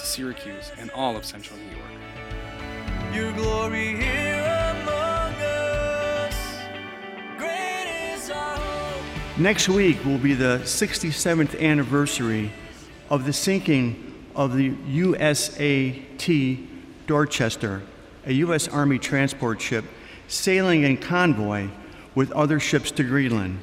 to Syracuse and all of central New York. Your glory here among us. Great is our hope. Next week will be the 67th anniversary of the sinking of the USAT Dorchester, a U.S. Army transport ship sailing in convoy with other ships to Greenland.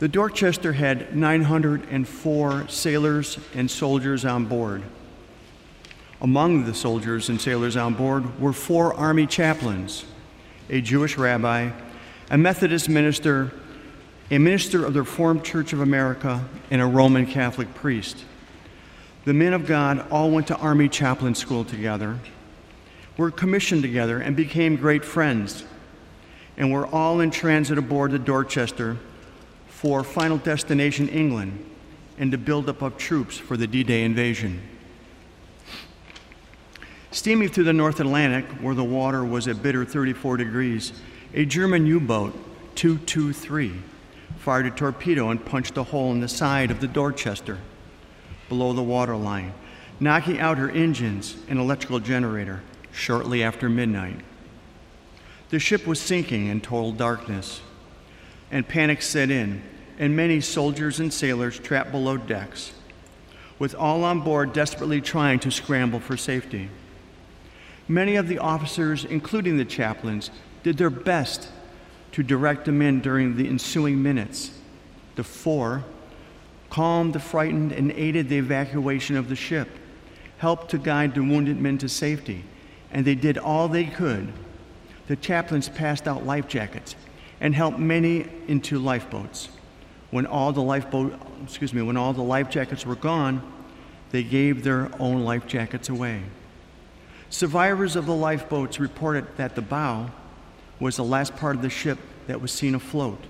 The Dorchester had 904 sailors and soldiers on board. Among the soldiers and sailors on board were four Army chaplains, a Jewish rabbi, a Methodist minister, a minister of the Reformed Church of America, and a Roman Catholic priest. The men of God all went to Army chaplain school together, were commissioned together, and became great friends, and were all in transit aboard the Dorchester for final destination England and to build up of troops for the D Day invasion. Steaming through the North Atlantic, where the water was a bitter 34 degrees, a German U boat, 223, fired a torpedo and punched a hole in the side of the Dorchester below the waterline, knocking out her engines and electrical generator shortly after midnight. The ship was sinking in total darkness, and panic set in, and many soldiers and sailors trapped below decks, with all on board desperately trying to scramble for safety. Many of the officers, including the chaplains, did their best to direct the men during the ensuing minutes. The four calmed the frightened and aided the evacuation of the ship, helped to guide the wounded men to safety, and they did all they could. The chaplains passed out life jackets and helped many into lifeboats. When all the lifeboat, excuse me, when all the life jackets were gone, they gave their own life jackets away. Survivors of the lifeboats reported that the bow was the last part of the ship that was seen afloat.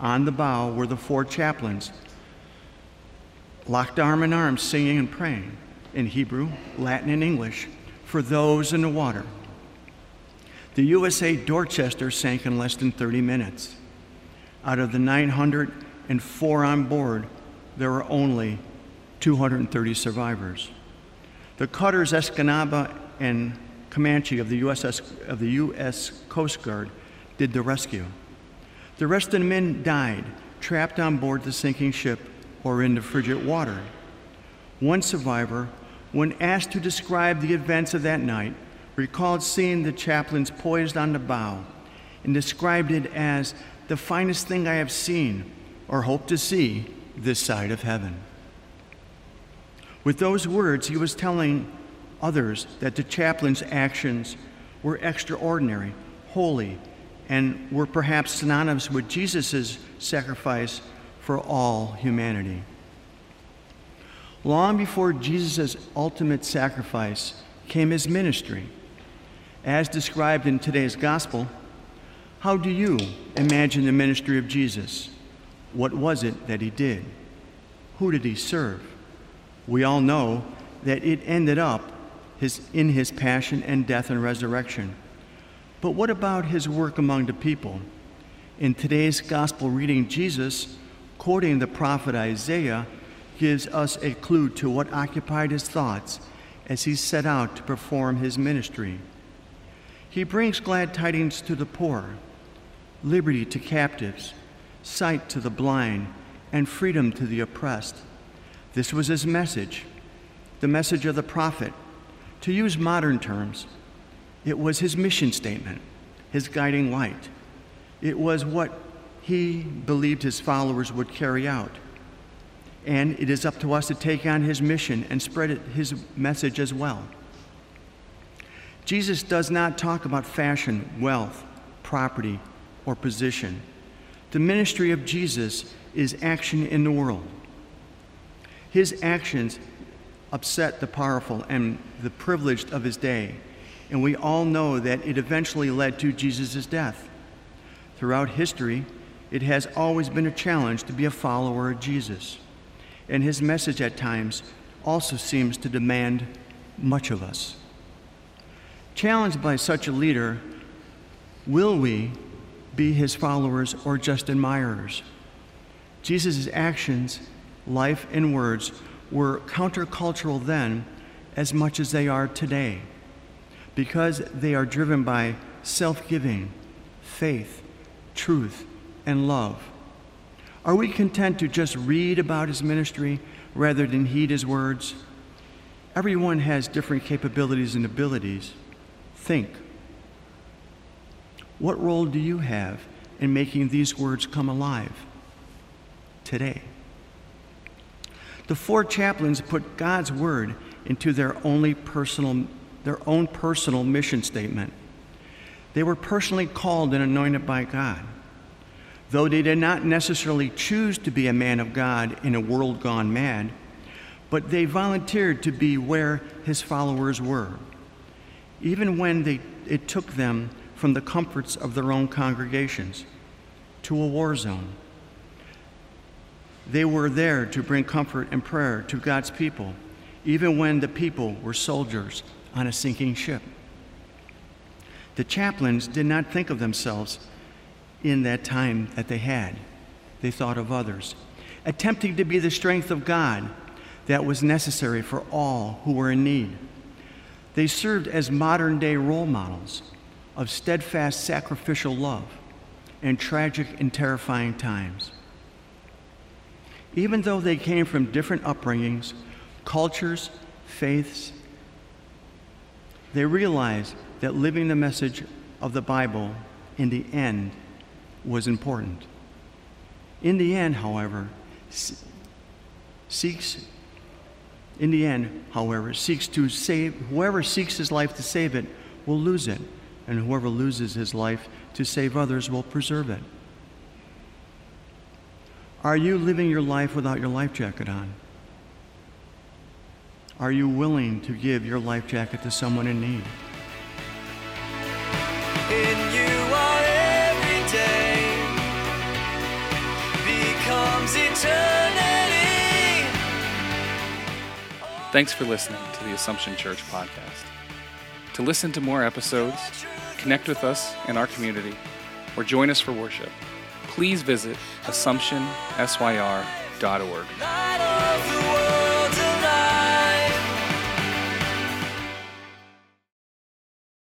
On the bow were the four chaplains, locked arm in arm, singing and praying in Hebrew, Latin, and English for those in the water. The USA Dorchester sank in less than 30 minutes. Out of the 904 on board, there were only 230 survivors. The cutters Escanaba and Comanche of the, USS, of the U.S. Coast Guard did the rescue. The rest of the men died, trapped on board the sinking ship or in the frigid water. One survivor, when asked to describe the events of that night, recalled seeing the chaplains poised on the bow and described it as the finest thing I have seen or hope to see this side of heaven. With those words, he was telling others that the chaplain's actions were extraordinary, holy, and were perhaps synonymous with Jesus' sacrifice for all humanity. Long before Jesus' ultimate sacrifice came his ministry. As described in today's gospel, how do you imagine the ministry of Jesus? What was it that he did? Who did he serve? We all know that it ended up his, in his passion and death and resurrection. But what about his work among the people? In today's gospel reading, Jesus, quoting the prophet Isaiah, gives us a clue to what occupied his thoughts as he set out to perform his ministry. He brings glad tidings to the poor, liberty to captives, sight to the blind, and freedom to the oppressed. This was his message, the message of the prophet. To use modern terms, it was his mission statement, his guiding light. It was what he believed his followers would carry out. And it is up to us to take on his mission and spread his message as well. Jesus does not talk about fashion, wealth, property, or position. The ministry of Jesus is action in the world. His actions upset the powerful and the privileged of his day, and we all know that it eventually led to Jesus' death. Throughout history, it has always been a challenge to be a follower of Jesus, and his message at times also seems to demand much of us. Challenged by such a leader, will we be his followers or just admirers? Jesus' actions, life, and words were countercultural then as much as they are today because they are driven by self giving, faith, truth, and love. Are we content to just read about his ministry rather than heed his words? Everyone has different capabilities and abilities. Think. What role do you have in making these words come alive today? The four chaplains put God's word into their only personal their own personal mission statement. They were personally called and anointed by God. Though they did not necessarily choose to be a man of God in a world gone mad, but they volunteered to be where his followers were, even when they, it took them from the comforts of their own congregations to a war zone. They were there to bring comfort and prayer to God's people, even when the people were soldiers on a sinking ship. The chaplains did not think of themselves in that time that they had, they thought of others, attempting to be the strength of God that was necessary for all who were in need. They served as modern day role models of steadfast sacrificial love in tragic and terrifying times. Even though they came from different upbringings, cultures, faiths, they realized that living the message of the Bible in the end was important. In the end, however, seeks in the end, however, seeks to save whoever seeks his life to save it will lose it, and whoever loses his life to save others will preserve it. Are you living your life without your life jacket on? Are you willing to give your life jacket to someone in need? In you our every day becomes eternity. Thanks for listening to the Assumption Church podcast. To listen to more episodes, connect with us in our community, or join us for worship, please visit AssumptionSYR.org.